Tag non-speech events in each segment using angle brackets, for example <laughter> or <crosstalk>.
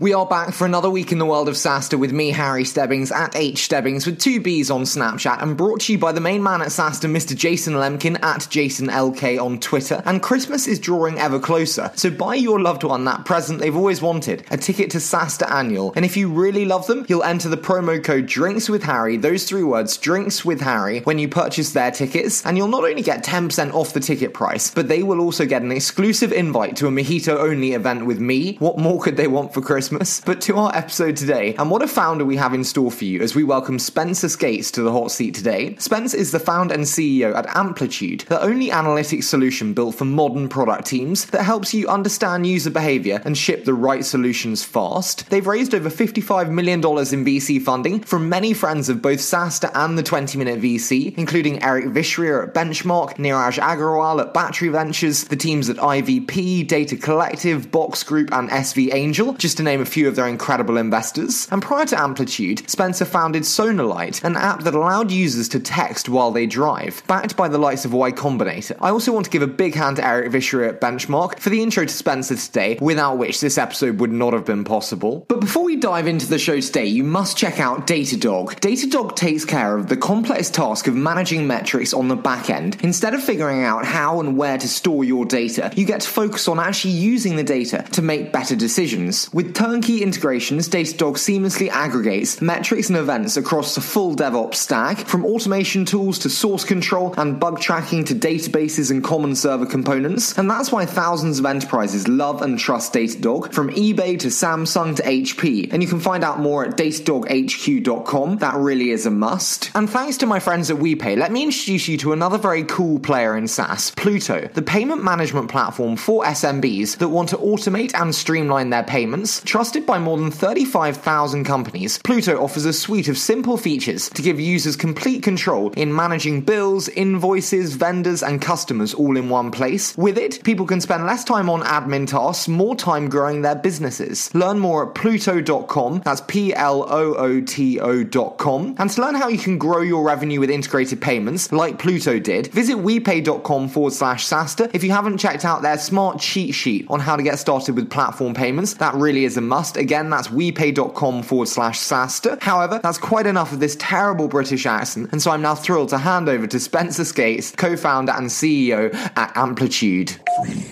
We are back for another week in the world of SaaStr with me, Harry Stebbings, at H Stebbings with two B's on Snapchat, and brought to you by the main man at SaaStr, Mr. Jason Lemkin, at Jason LK on Twitter. And Christmas is drawing ever closer, so buy your loved one that present they've always wanted a ticket to SaaStr Annual. And if you really love them, you'll enter the promo code Drinks with Harry, those three words, Drinks with Harry, when you purchase their tickets, and you'll not only get 10% off the ticket price, but they will also get an exclusive invite to a mojito only event with me. What more could they want for Christmas? Christmas. But to our episode today, and what a founder we have in store for you as we welcome Spenser Skates to the hot seat today. Spence is the founder and CEO at Amplitude, the only analytics solution built for modern product teams that helps you understand user behavior and ship the right solutions fast. They've raised over $55 million in VC funding from many friends of both SaaStr and the 20 Minute VC, including Eric Vishria at Benchmark, Neeraj Agrawal at Battery Ventures, the teams at IVP, Data Collective, Box Group, and SV Angel, just to name a few of their incredible investors. And prior to Amplitude, Spenser founded Sonalight, an app that allowed users to text while they drive, backed by the likes of Y Combinator. I also want to give a big hand to Eric Vishria at Benchmark for the intro to Spenser today, without which this episode would not have been possible. But before we dive into the show today, you must check out Datadog. Datadog takes care of the complex task of managing metrics on the back end. Instead of figuring out how and where to store your data, you get to focus on actually using the data to make better decisions. With turnkey integrations, Datadog seamlessly aggregates metrics and events across the full DevOps stack, from automation tools to source control and bug tracking to databases and common server components. And that's why thousands of enterprises love and trust Datadog, from eBay to Samsung to HP. And you can find out more at datadoghq.com. That really is a must. And thanks to my friends at WePay, let me introduce you to another very cool player in SaaS, Plooto, the payment management platform for SMBs that want to automate and streamline their payments. Trusted by more than 35,000 companies, Plooto offers a suite of simple features to give users complete control in managing bills, invoices, vendors, and customers all in one place. With it, people can spend less time on admin tasks, more time growing their businesses. Learn more at plooto.com, that's P L O O T O.com. And to learn how you can grow your revenue with integrated payments, like Plooto did, visit wepay.com forward slash SaaStr. If you haven't checked out their smart cheat sheet on how to get started with platform payments, that really is a must. Again, that's wepay.com forward slash SaaStr. However, that's quite enough of this terrible British accent, and so I'm now thrilled to hand over to Spenser Skates, co founder and CEO at Amplitude. Three,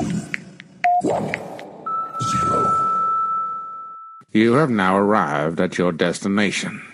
two, one, zero. You have now arrived at your destination.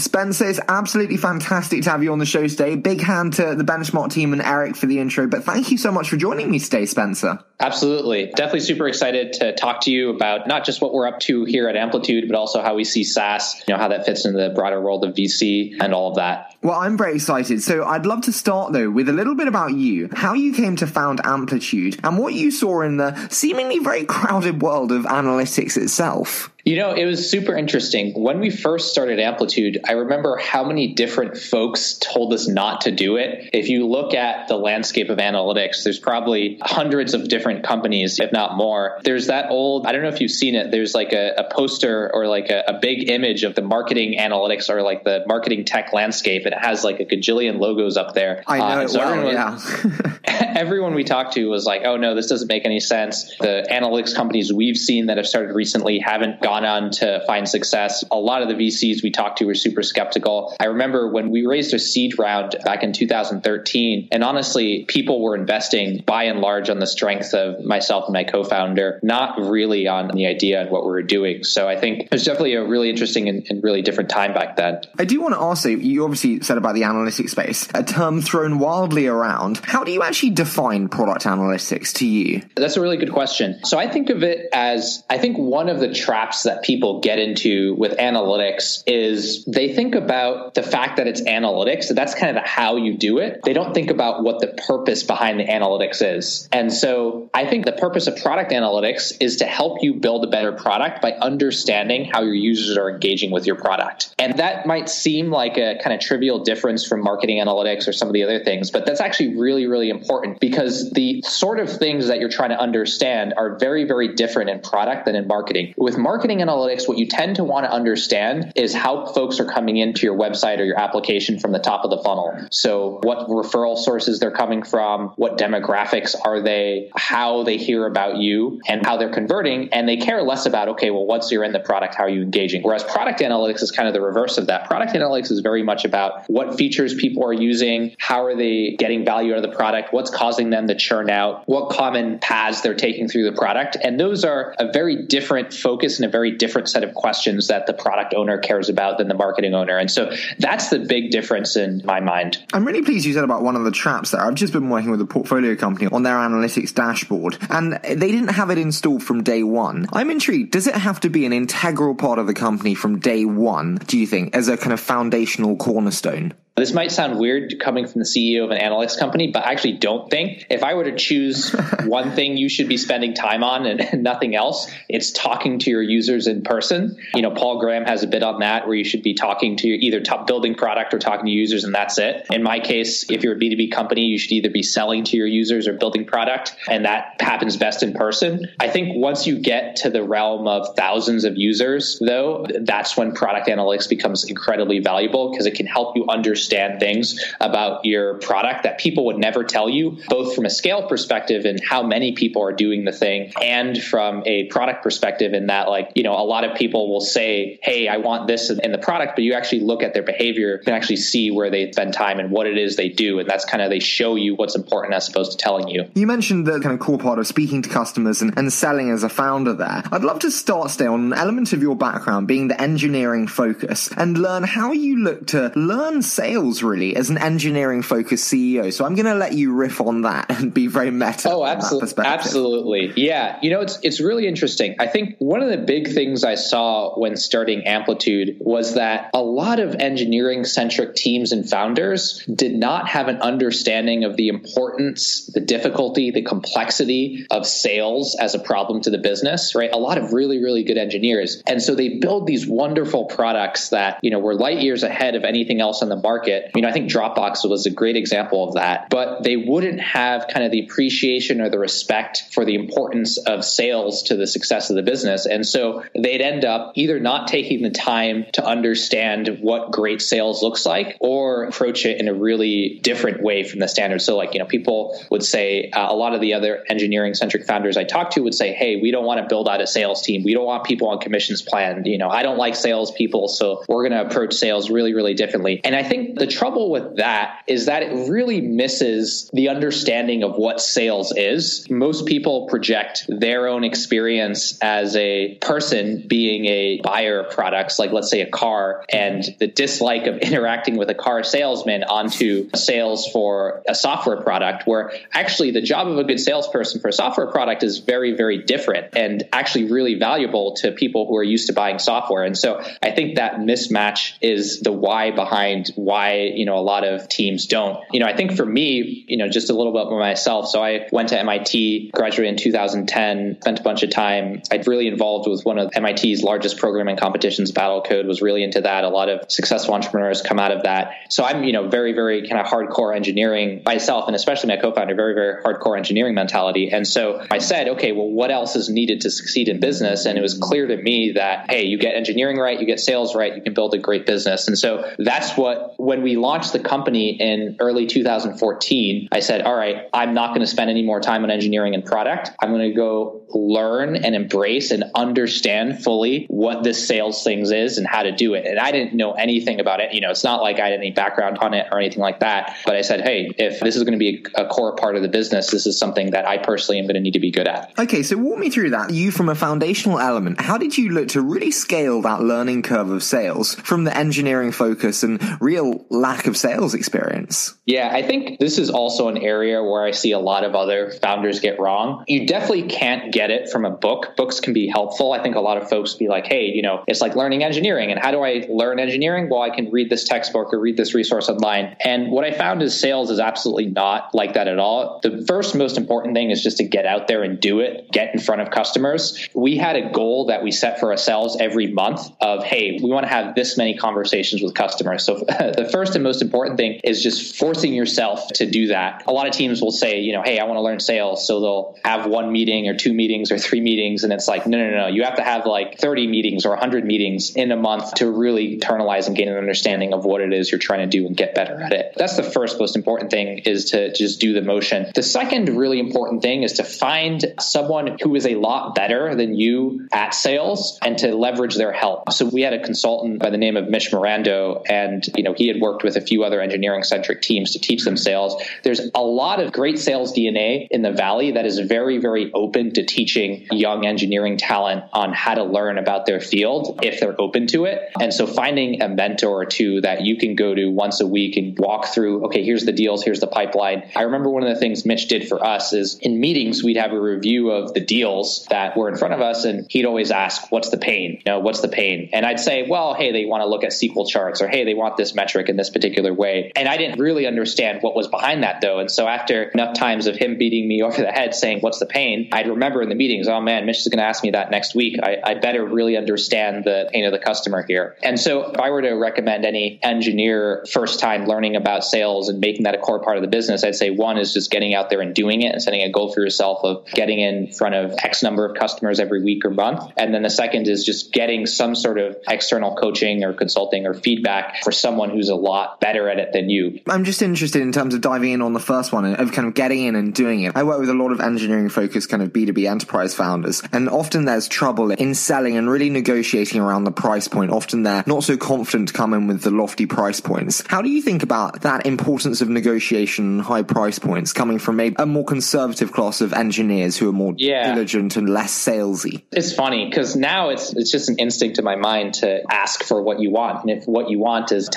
Spenser, it's absolutely fantastic to have you on the show today. Big hand to the Benchmark team and Eric for the intro, but thank you so much for joining me today, Spenser. Absolutely. Definitely super excited to talk to you about not just what we're up to here at Amplitude, but also how we see SaaS, you know, how that fits into the broader world of VC and all of that. Well, I'm very excited. So I'd love to start though with a little bit about you, how you came to found Amplitude and what you saw in the seemingly very crowded world of analytics itself. You know, it was super interesting. When we first started Amplitude, I remember how many different folks told us not to do it. If you look at the landscape of analytics, there's probably hundreds of different companies, if not more. There's that old, I don't know if you've seen it, there's like a, a poster or like a, a, big image of the marketing analytics or like the marketing tech landscape. And it has like a gajillion logos up there. I know uh, so well, everyone, yeah. <laughs> <laughs> everyone we talked to was like, oh no, this doesn't make any sense. The analytics companies we've seen that have started recently haven't gone on to find success. A lot of the VCs we talked to were super skeptical. I remember when we raised a seed round back in 2013, and honestly, people were investing by and large on the strength of myself and my co-founder, not really on the idea and what we were doing. So I think it was definitely a really interesting and, and really different time back then. I do want to you, you obviously said about the analytics space, a term thrown wildly around. How do you actually define product analytics to you? That's a really good question. So I think of it as, I think one of the traps that people get into with analytics is they think about the fact that it's analytics. So that's kind of how you do it. They don't think about what the purpose behind the analytics is. And so I think the purpose of product analytics is to help you build a better product by understanding how your users are engaging with your product. And that might seem like a kind of trivial difference from marketing analytics or some of the other things, but that's actually really, really important important because the sort of things that you're trying to understand are very, very different in product than in marketing. With marketing analytics, what you tend to want to understand is how folks are coming into your website or your application from the top of the funnel. So, what referral sources they're coming from, what demographics are they, how they hear about you, and how they're converting. And they care less about, okay, well, once you're in the product, how are you engaging? Whereas product analytics is kind of the reverse of that. Product analytics is very much about what features people are using, how are they getting value out of the product, what's causing them to churn out, what common paths they're taking through the product. And those are a very different focus and a very different set of questions that the product owner cares about than the marketing owner. And so that's the big difference in my mind. I'm really pleased you said about one of the traps there. I've just been working with a portfolio company on their analytics dashboard, and they didn't have it installed from day one. I'm intrigued. Does it have to be an integral part of the company from day one, do you think, as a kind of foundational cornerstone? This might sound weird coming from the CEO of an analytics company, but I actually don't think if I were to choose <laughs> one thing you should be spending time on and, nothing else, it's talking to your users in person. You know, Paul Graham has a bit on that where you should be talking to either top building product or talking to users, and that's it. In my case, if you're a B2B company, you should either be selling to your users or building product, and that happens best in person. I think once you get to the realm of thousands of users, though, that's when product analytics becomes incredibly valuable because it can help you understand understand things about your product that people would never tell you, both from a scale perspective and how many people are doing the thing, and from a product perspective, in that, like, you know, a lot of people will say, Hey, I want this in the product, but you actually look at their behavior and actually see where they spend time and what it is they do. And that's kind of, they show you what's important as opposed to telling you. You mentioned the kind of core part of speaking to customers and, and selling as a founder there. I'd love to start still on an element of your background being the engineering focus and learn how you look to learn sales sales really as an engineering focused CEO. So I'm going to let you riff on that <laughs> and be very meta. Oh, absolutely, absolutely, yeah. You know, it's it's really interesting. I think one of the big things I saw when starting Amplitude was that a lot of engineering centric teams and founders did not have an understanding of the importance, the difficulty, the complexity of sales as a problem to the business. Right, a lot of really really good engineers, and so they build these wonderful products that you know were light years ahead of anything else on the market market. You know, I think Dropbox was a great example of that, but they wouldn't have kind of the appreciation or the respect for the importance of sales to the success of the business. And so they'd end up either not taking the time to understand what great sales looks like or approach it in a really different way from the standard. So, like, you know, people would say, uh, a lot of the other engineering centric founders I talked to would say, hey, we don't want to build out a sales team. We don't want people on commissions plan. You know, I don't like sales people. So we're going to approach sales really, really differently. And I think the trouble with that is that it really misses the understanding of what sales is. Most people project their own experience as a person being a buyer of products, like let's say a car, and the dislike of <laughs> interacting with a car salesman onto sales for a software product, where actually the job of a good salesperson for a software product is very, very different and actually really valuable to people who are used to buying software. And so I think that mismatch is the why behind why why you know a lot of teams don't. You know, I think for me, you know, just a little bit myself. So I went to MIT, graduated in 2010, spent a bunch of time. I'd really involved with one of MIT's largest programming competitions, Battlecode. Was really into that. A lot of successful entrepreneurs come out of that. So I'm you know very very kind of hardcore engineering myself, and especially my co-founder, very very hardcore engineering mentality. And so I said, okay, well, what else is needed to succeed in business? And it was clear to me that hey, you get engineering right, you get sales right, you can build a great business. And so that's what when we launched the company in early 2014, I said, all right, I'm not going to spend any more time on engineering and product. I'm going to go learn and embrace and understand fully what this sales things is and how to do it. And I didn't know anything about it. You know, it's not like I had any background on it or anything like that. But I said, hey, if this is going to be a core part of the business, this is something that I personally am going to need to be good at. Okay, so walk me through that. You, from a foundational element, how did you look to really scale that learning curve of sales from the engineering focus and real lack of sales experience. Yeah, I think this is also an area where I see a lot of other founders get wrong. You definitely can't get it from a book. Books can be helpful. I think a lot of folks be like, hey, you know, it's like learning engineering. And how do I learn engineering? Well, I can read this textbook or read this resource online. And what I found is sales is absolutely not like that at all. The first most important thing is just to get out there and do it, get in front of customers. We had a goal that we set for ourselves every month of, hey, we want to have this many conversations with customers. So <laughs> the first and most important thing is just forcing yourself to do that. A lot of teams will say, you know, hey, I want to learn sales. So they'll have one meeting or two meetings or three meetings. And it's like, no, no, no. You have to have like 30 meetings or 100 meetings in a month to really internalize and gain an understanding of what it is you're trying to do and get better at it. That's the first most important thing is to just do the motion. The second really important thing is to find someone who is a lot better than you at sales and to leverage their help. So we had a consultant by the name of Mitch Mirando, and you know he had worked with a few other engineering centric teams to teach them sales. There's a lot of great sales DNA in the valley that is very very open to teaching young engineering talent on how to learn about their field if they're open to it. And so finding a mentor or two that you can go to once a week and walk through, okay, here's the deals, here's the pipeline. I remember one of the things Mitch did for us is in meetings we'd have a review of the deals that were in front of us and he'd always ask, what's the pain? You know, what's the pain? And I'd say, well, hey, they want to look at SQL charts or hey, they want this metric in this particular way. And I didn't really understand what was behind that though. And so after enough times of him beating me <laughs> over the head saying, what's the pain? I'd remember in the meetings, oh man, Mitch is going to ask me that next week. I, I better really understand the pain of the customer here. And so if I were to recommend any engineer first time learning about sales and making that a core part of the business, I'd say one is just getting out there and doing it and setting a goal for yourself of getting in front of X number of customers every week or month. And then the second is just getting some sort of external coaching or consulting or feedback for someone who's a lot better at it than you. I'm just interested in terms of diving in on the first one of kind of getting in and doing it. I work with a lot of engineering focused kind of B2B enterprise founders, and often there's trouble in selling and really negotiating around the price point. Often they're not so confident to come in with the lofty price points. How do you think about that importance of negotiation and high price points coming from maybe a more conservative class of engineers who are more yeah. diligent and less salesy? It's funny because now it's it's just an instinct in my mind to ask for what you want. And if what you want is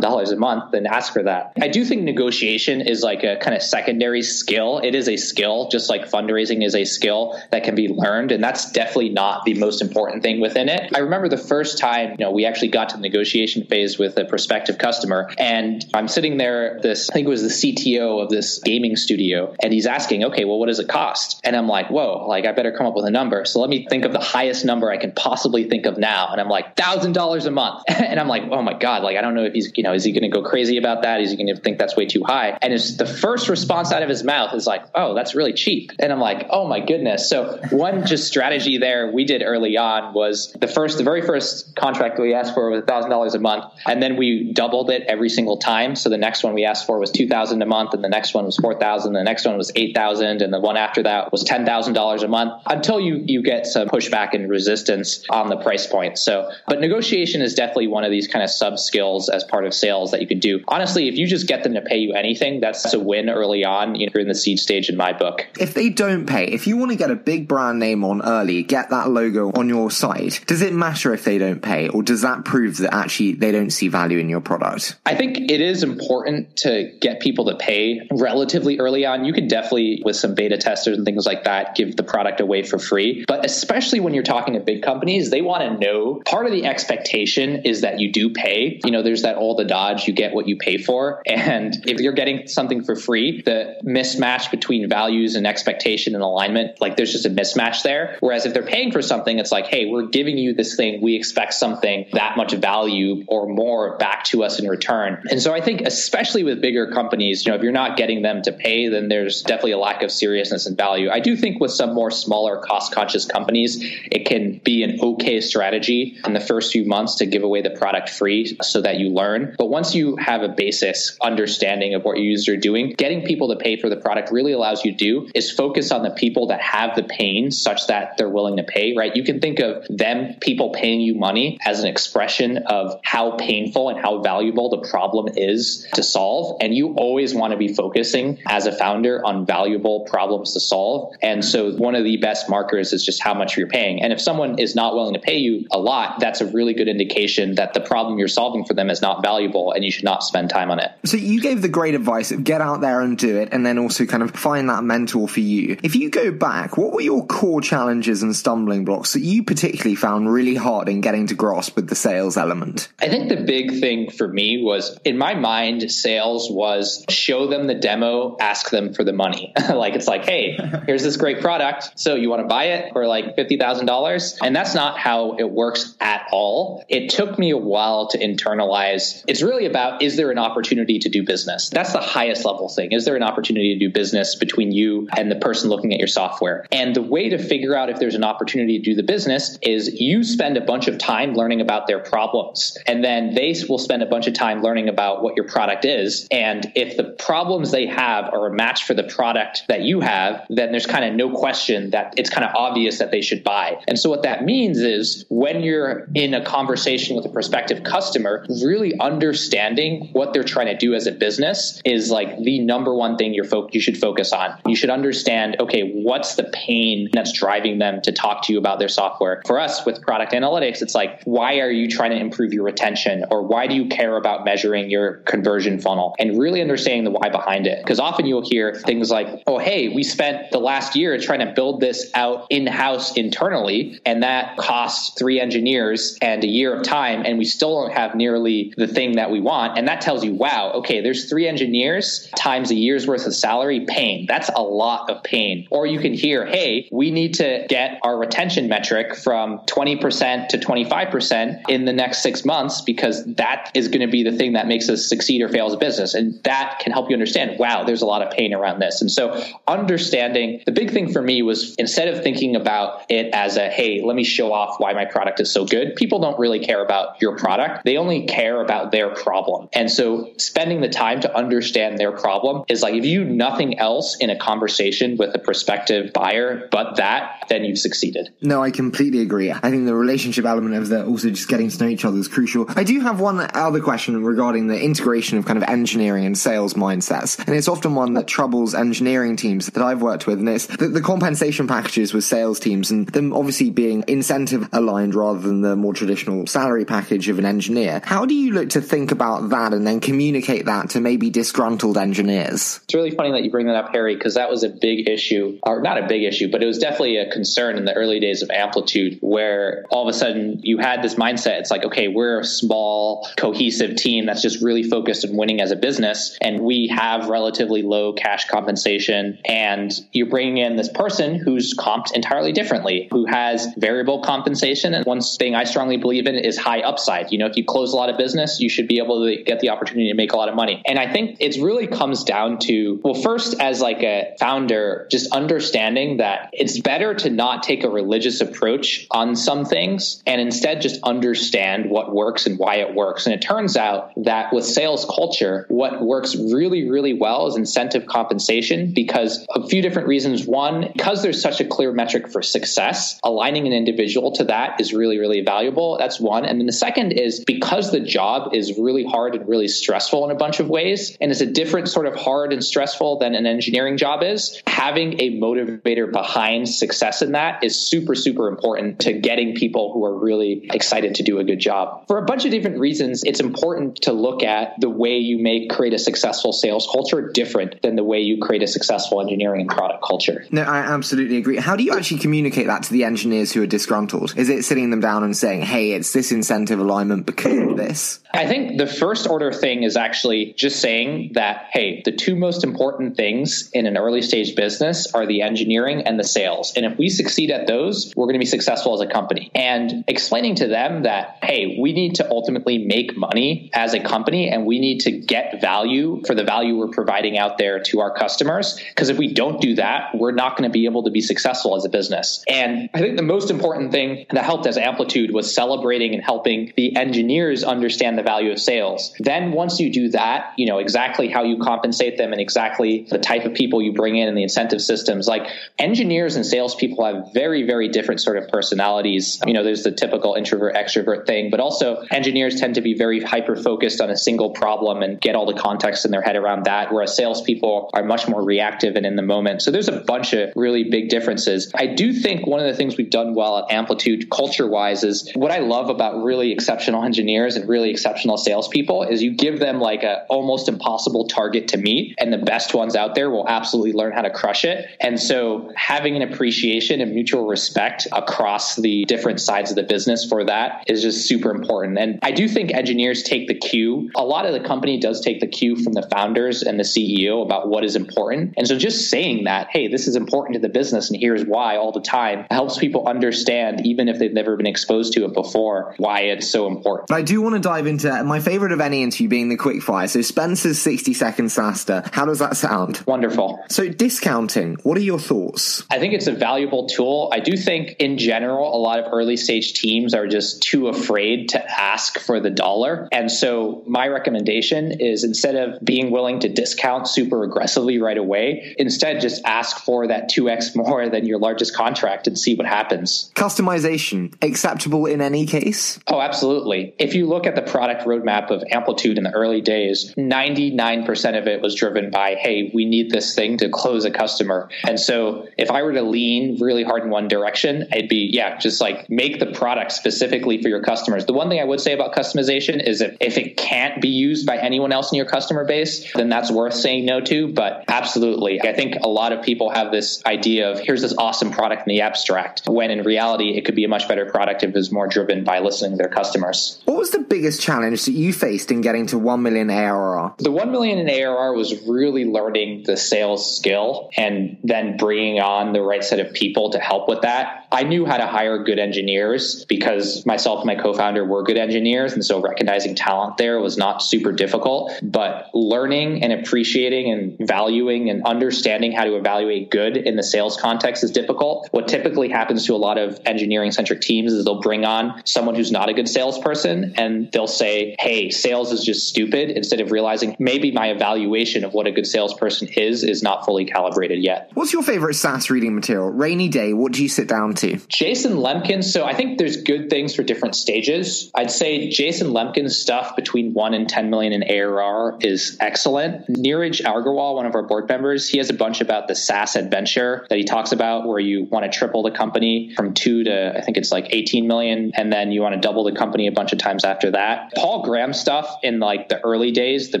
$10,000 a month, then ask for that. I do think negotiation is like a kind of secondary skill. It is a skill, just like fundraising is a skill that can be learned. And that's definitely not the most important thing within it. I remember the first time, you know, we actually got to the negotiation phase with a prospective customer and I'm sitting there, this, I think it was the CTO of this gaming studio, and he's asking, okay, well, what does it cost? And I'm like, whoa, like I better come up with a number. So let me think of the highest number I can possibly think of now. And I'm like, thousand dollars a month. <laughs> and I'm like, oh my God, like I don't know if he's, you know, is he going to go crazy about that? Is he going to think that's way too high? And it's the first response out of his mouth is like, oh, that's really cheap. And I'm like, oh my goodness. So one just strategy there we did early on was the first, the very first contract we asked for was thousand dollars a month. And then we doubled it every single time. So the next one we asked for was 2000 a month and the next one was 4000 the next one was 8000 and the one after that was $10,000 a month until you, you get some pushback and resistance on the price point. So, but negotiation is definitely one of these kind of sub skills as part of sales that you can do. Honestly, if you just get them to pay you anything, that's a win early on. You know, you're in the seed stage in my book. If they don't pay, if you want to get a big brand name on early, get that logo on your site, does it matter if they don't pay or does that prove that actually they don't see value in your product? I think it is important to get people to pay relatively early on. You could definitely, with some beta testers and things like that, give the product away for free. But especially when you're talking to big companies, they want to know part of the expectation is that you do pay. You know, there's that old adage, you get what you pay for. And if you're getting something for free, the mismatch between values and expectation and alignment, like there's just a mismatch there. Whereas if they're paying for something, it's like, hey, we're giving you this thing. We expect something that much value or more back to us in return. And so I think, especially with bigger companies, you know, if you're not getting them to pay, then there's definitely a lack of seriousness and value. I do think with some more smaller cost conscious companies, it can be an okay strategy in the first few months to give away the product free so that you learn. But once you have a basis understanding of what your users are doing, getting people to pay for the product really allows you to do is focus on the people that have the pain such that they're willing to pay, right? You can think of them, people paying you money as an expression of how painful and how valuable the problem is to solve. And you always want to be focusing as a founder on valuable problems to solve. And so one of the best markers is just how much you're paying. And if someone is not willing to pay you a lot, that's a really good indication that the problem you're solving for them is not valuable and you should not spend time on it. So you gave the great advice of get out there and do it and then also kind of find that mentor for you. If you go back, what were your core challenges and stumbling blocks that you particularly found really hard in getting to grasp with the sales element? I think the big thing for me was in my mind, sales was show them the demo, ask them for the money. <laughs> like it's like, hey, here's this great product. So you want to buy it for like $50,000? And that's not how it works at all. It took me a while to internalize. It's really about is there an opportunity to do business? That's the highest level thing. Is there an opportunity to do business between you and the person looking at your software? And the way to figure out if there's an opportunity to do the business is you spend a bunch of time learning about their problems, and then they will spend a bunch of time learning about what your product is. And if the problems they have are a match for the product that you have, then there's kind of no question that it's kind of obvious that they should buy. And so what that means is when you're in a conversation with a prospective customer, really understanding what they're trying to do as a business is like the number one thing you're fo- you should focus on. You should understand, okay, what's the pain that's driving them to talk to you about their software? For us with product analytics, it's like, why are you trying to improve your retention? Or why do you care about measuring your conversion funnel? And really understanding the why behind it. Because often you'll hear things like, oh, hey, we spent the last year trying to build this out in house internally, and that cost three engineers and a year of time, and we still don't have nearly the thing that we want. And that tells you, wow, okay, there's three engineers times a year's worth of salary, pain. That's a lot of pain. Or you can hear, hey, we need to get our retention metric from 20% to 25% in the next six months because that is going to be the thing that makes us succeed or fail as a business. And that can help you understand, wow, there's a lot of pain around this. And so understanding the big thing for me was instead of thinking about it as a, hey, let me show off why my product is so good, people don't really care about your product. They only care about their problem. And so spending the time to understand their problem is like if you nothing else in a conversation with a prospective buyer but that, then you've succeeded. No, I completely agree. I think the relationship element of the also just getting to know each other is crucial. I do have one other question regarding the integration of kind of engineering and sales mindsets. And it's often one that troubles engineering teams that I've worked with. And it's the, the compensation packages with sales teams and them obviously being incentive aligned rather than the more traditional salary package of an engineer. How do you look to think about that and then communicate that to maybe disgruntled engineers? It's really funny that you bring that up, Harry, because that was a big issue, or not a big issue, but it was definitely a concern in the early days of Amplitude, where all of a sudden you had this mindset. It's like, okay, we're a small, cohesive team that's just really focused on winning as a business, and we have relatively low cash compensation. And you're bringing in this person who's comped entirely differently, who has variable compensation. And one thing I strongly believe in is high upside. You know, if you close a lot of business, you should be able to get the opportunity to make a lot of money. And I think it really comes down to, well, first, as like a founder, just understanding that it's better to not take a religious approach on some things and instead just understand what works and why it works. And it turns out that with sales culture, what works really, really well is incentive compensation because a few different reasons. One, because there's such a clear metric for success, aligning an individual to that is really, really valuable. That's one. And then the second is because the job is really hard and really stressful in a bunch of ways, and it's a different sort of hard and stressful than an engineering job is, having a motivator behind success in that is super, super important to getting people who are really excited to do a good job. For a bunch of different reasons, it's important to look at the way you make create a successful sales culture different than the way you create a successful engineering and product culture. No, I absolutely agree. How do you actually communicate that to the engineers who are disgruntled? Is it sitting them down and saying, hey, it's this incentive alignment because of this? I think the first order thing is actually just saying that, hey, the two most important things in an early stage business are the engineering and the sales. And if we succeed at those, we're going to be successful as a company. And explaining to them that, hey, we need to ultimately make money as a company and we need to get value for the value we're providing out there to our customers. Because if we don't do that, we're not going to be able to be successful as a business. And I think the most important thing that helped as Amplitude was celebrating and helping the engineers understand the value of sales. Then once you do that, you know exactly how you compensate them and exactly the type of people you bring in and the incentive systems. Like engineers and salespeople have very, very different sort of personalities. You know, there's the typical introvert extrovert thing, but also engineers tend to be very hyper focused on a single problem and get all the context in their head around that, whereas salespeople are much more reactive and in the moment. So there's a bunch of really big differences. I do think one of the things we've done well at Amplitude culture wise is what I love about really exceptional engineers and really exceptional salespeople is you give them like a almost impossible target to meet, and the best ones out there will absolutely learn how to crush it. And so having an appreciation and mutual respect across the different sides of the business for that is just super important. And I do think engineers take the cue. A lot of the company does take the cue from the founders and the CEO about what is important. And so just saying that, hey, this is important to the business and here's why all the time helps people understand, even if they've never been exposed to it before, why it's so important. but I do want to dive into Uh, my favorite of any interview being the quickfire. So Spenser's 60 second SaaStr. How does that sound? Wonderful. So discounting, what are your thoughts? I think it's a valuable tool. I do think in general, a lot of early stage teams are just too afraid to ask for the dollar. And so my recommendation is instead of being willing to discount super aggressively right away, instead just ask for that 2x more than your largest contract and see what happens. Customization, acceptable in any case? Oh, absolutely. If you look at the product roadmap of Amplitude in the early days, 99% of it was driven by, hey, we need this thing to close a customer. And so if I were to lean really hard in one direction, I'd be, yeah, just like make the product specifically for your customers. The one thing I would say about customization is if, if it can't be used by anyone else in your customer base, then that's worth saying no to. But absolutely, I think a lot of people have this idea of here's this awesome product in the abstract, when in reality, it could be a much better product if it was more driven by listening to their customers. What was the biggest challenge that you faced in getting to 1 million ARR? The 1 million in ARR was really learning the sales skill and then bringing on the right set of people to help with that. I knew how to hire good engineers because myself and my co founder were good engineers. And so recognizing talent there was not super difficult. But learning and appreciating and valuing and understanding how to evaluate good in the sales context is difficult. What typically happens to a lot of engineering centric teams is they'll bring on someone who's not a good salesperson and they'll say, hey, sales is just stupid, instead of realizing maybe my evaluation of what a good salesperson is is not fully calibrated yet. What's your favorite SaaS reading material? Rainy day, what do you sit down to? Jason Lemkin. So I think there's good things for different stages. I'd say Jason Lemkin's stuff between 1 and 10 million in ARR is excellent. Neeraj Agrawal, one of our board members, he has a bunch about the SaaS adventure that he talks about where you want to triple the company from 2 to I think it's like 18 million and then you want to double the company a bunch of times after that. Paul Graham stuff in like the early days, the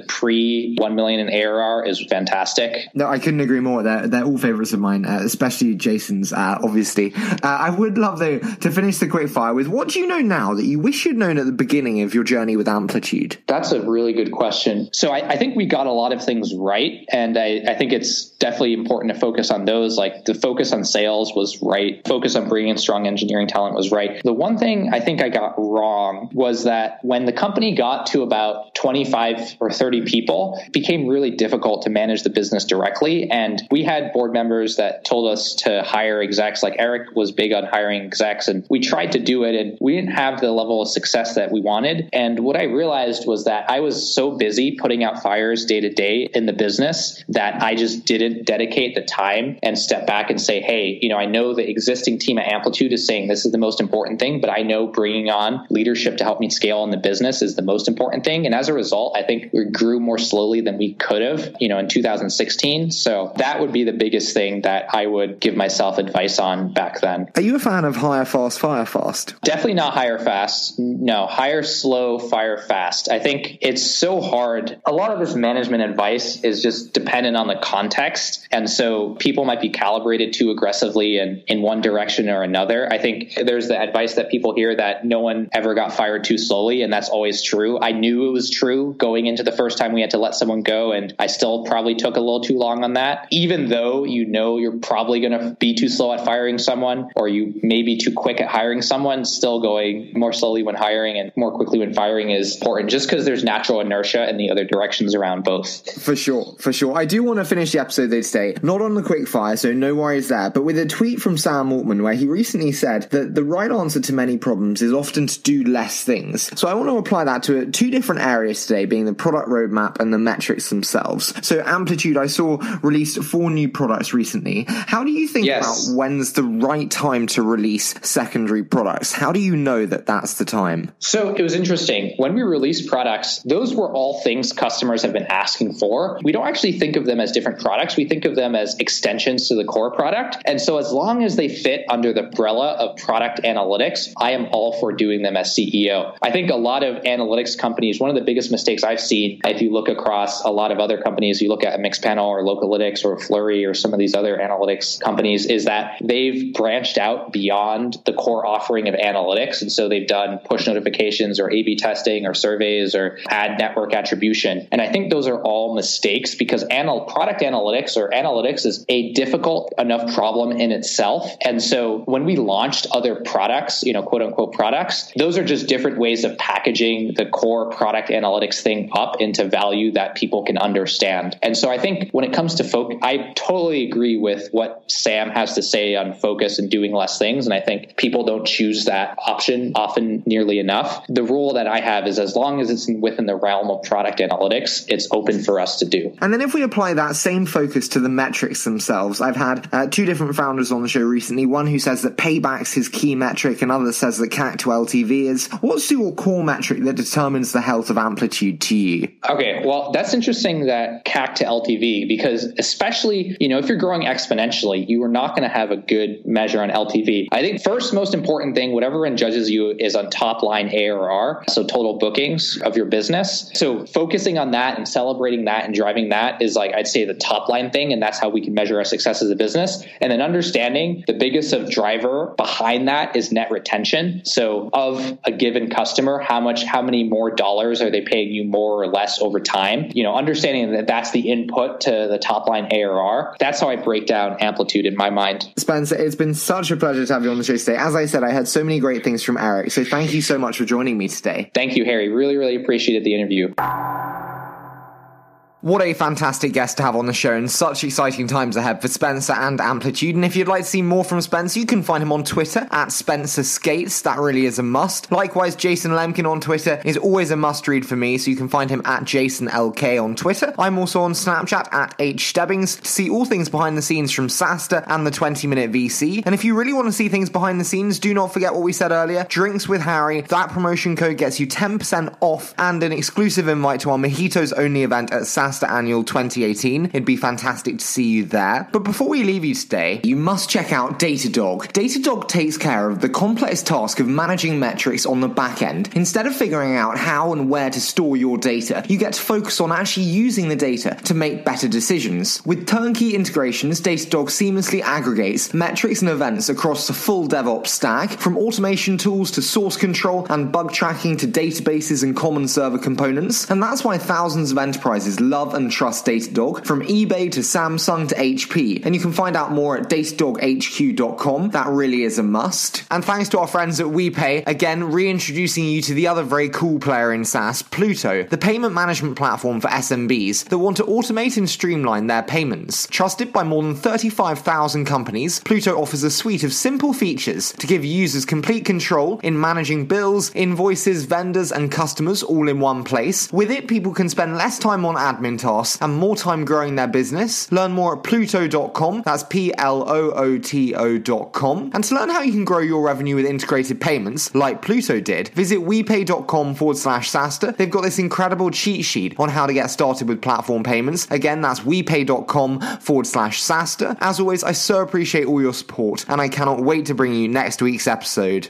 pre 1 million in ARR is fantastic. No, I couldn't agree more. They're, they're all favorites of mine, uh, especially Jason's, uh, obviously. Uh, I would love though to finish the quick fire with what do you know now that you wish you'd known at the beginning of your journey with Amplitude? That's a really good question. So I, I think we got a lot of things right. And I, I think it's definitely important to focus on those. Like the focus on sales was right. Focus on bringing in strong engineering talent was right. The one thing I think I got wrong was that when the company got to about 25 or 30 people, it became really difficult to manage the business directly. And we had board members that told us to hire execs. Like Eric was big on hiring execs, and we tried to do it, and we didn't have the level of success that we wanted. And what I realized was that I was so busy putting out fires day to day in the business that I just didn't dedicate the time and step back and say, hey, you know, I know the existing team at Amplitude is saying this is the most important thing, but I know bringing on leadership to help me scale in the business is the most important thing. And as a result, I think we grew more slowly than we could have, you know, in 2016. So that would be the biggest thing that I would give myself advice on back then. Are you a fan of hire fast, fire fast? Definitely not hire fast. No, hire slow, fire fast. I think it's so hard. A lot of this management advice is just dependent on the context. And so people might be calibrated too aggressively in, in one direction or another. I think there's the advice that people hear that no one ever got fired too slowly. And that's always true. I knew it was true going into the first time we had to let someone go. And I still probably took a little too long on that. Even though you know you're probably going to be too slow at firing someone or you may be too quick at hiring someone, still going more slowly when hiring and more quickly when firing is important just because there's natural inertia in the other directions around both. For sure, for sure. I do want to finish the episode though today, not on the quick fire, so no worries there, but with a tweet from Sam Altman where he recently said that the right answer to many problems is often to do less things. So I want to apply that to two different areas today, being the product roadmap and the metrics themselves. So Amplitude, I saw released four new products recently. How do you think Yes. about when's the right time to release secondary products? How do you know that that's the time? So it was interesting. When we released products, those were all things customers have been asking for. We don't actually think of them as different products. We think of them as extensions to the core product. And so as long as they fit under the umbrella of product analytics, I am all for doing them as CEO. I think a lot of analytics companies, one of the biggest mistakes I've seen, if you look across a lot of other companies, you look at Mixpanel or Localytics or Flurry or some of these other analytics companies, is that they've branched out beyond the core offering of analytics. And so they've done push push notifications or A B testing or surveys or ad network attribution. And I think those are all mistakes because anal- product analytics or analytics is a difficult enough problem in itself. And so when we launched other products, you know, quote unquote products, those are just different ways of packaging the core product analytics thing up into value that people can understand. And so I think when it comes to focus, I totally agree with what Sam has to say on focus and doing less things. And I think people don't choose that option often nearly enough. The rule that I have is as long as it's within the realm of product analytics, it's open for us to do. And then if we apply that same focus to the metrics themselves, I've had uh, two different founders on the show recently. One who says that payback's his key metric, and others says that CAC to LTV is. What's your core metric that determines the health of Amplitude to you? Okay, well, that's interesting that CAC to LTV because especially, you know, if you're growing exponentially, you are not going to have a good measure on LTV. I think first most important thing, whatever judges you is on top line ARR, so total bookings of your business. So focusing on that and celebrating that and driving that is like I'd say the top line thing, and that's how we can measure our success as a business. And then understanding the biggest of driver behind that is net retention. So of a given customer, how much, how many more dollars are they paying you more or less over time? You know, understanding that that's the input to the top line ARR. That's how I break down amplitude in my mind. Spenser, it's been such a pleasure to have you on the show today. As I said, I had so many great things from Eric. So thank you so much for joining me today. Thank you, Harry. Really, really appreciated the interview. What a fantastic guest to have on the show, and such exciting times ahead for Spenser and Amplitude. And if you'd like to see more from Spenser, you can find him on Twitter at Spenser Skates. That really is a must. Likewise, Jason Lemkin on Twitter is always a must read for me, so you can find him at JasonLK on Twitter. I'm also on Snapchat at H HStebbings to see all things behind the scenes from SaaStr and the 20 Minute VC. And if you really want to see things behind the scenes, do not forget what we said earlier Drinks with Harry. That promotion code gets you 10% off and an exclusive invite to our Mojitos only event at SaaStr Annual 2018. It'd be fantastic to see you there. But before we leave you today, you must check out Datadog. Datadog takes care of the complex task of managing metrics on the back end. Instead of figuring out how and where to store your data, you get to focus on actually using the data to make better decisions. With turnkey integrations, Datadog seamlessly aggregates metrics and events across the full DevOps stack, from automation tools to source control and bug tracking to databases and common server components. And that's why thousands of enterprises love love and trust Datadog from eBay to Samsung to HP. And you can find out more at datadoghq.com. That really is a must. And thanks to our friends at WePay, again, reintroducing you to the other very cool player in SaaS, Plooto, the payment management platform for SMBs that want to automate and streamline their payments. Trusted by more than 35,000 companies, Plooto offers a suite of simple features to give users complete control in managing bills, invoices, vendors, and customers all in one place. With it, people can spend less time on admin tasks and more time growing their business. Learn more at plooto.com. That's P L O O T O.com. And to learn how you can grow your revenue with integrated payments, like Plooto did, visit wepay.com forward slash SaaStr. They've got this incredible cheat sheet on how to get started with platform payments. Again, that's wepay.com forward slash SaaStr. As always, I so appreciate all your support, and I cannot wait to bring you next week's episode.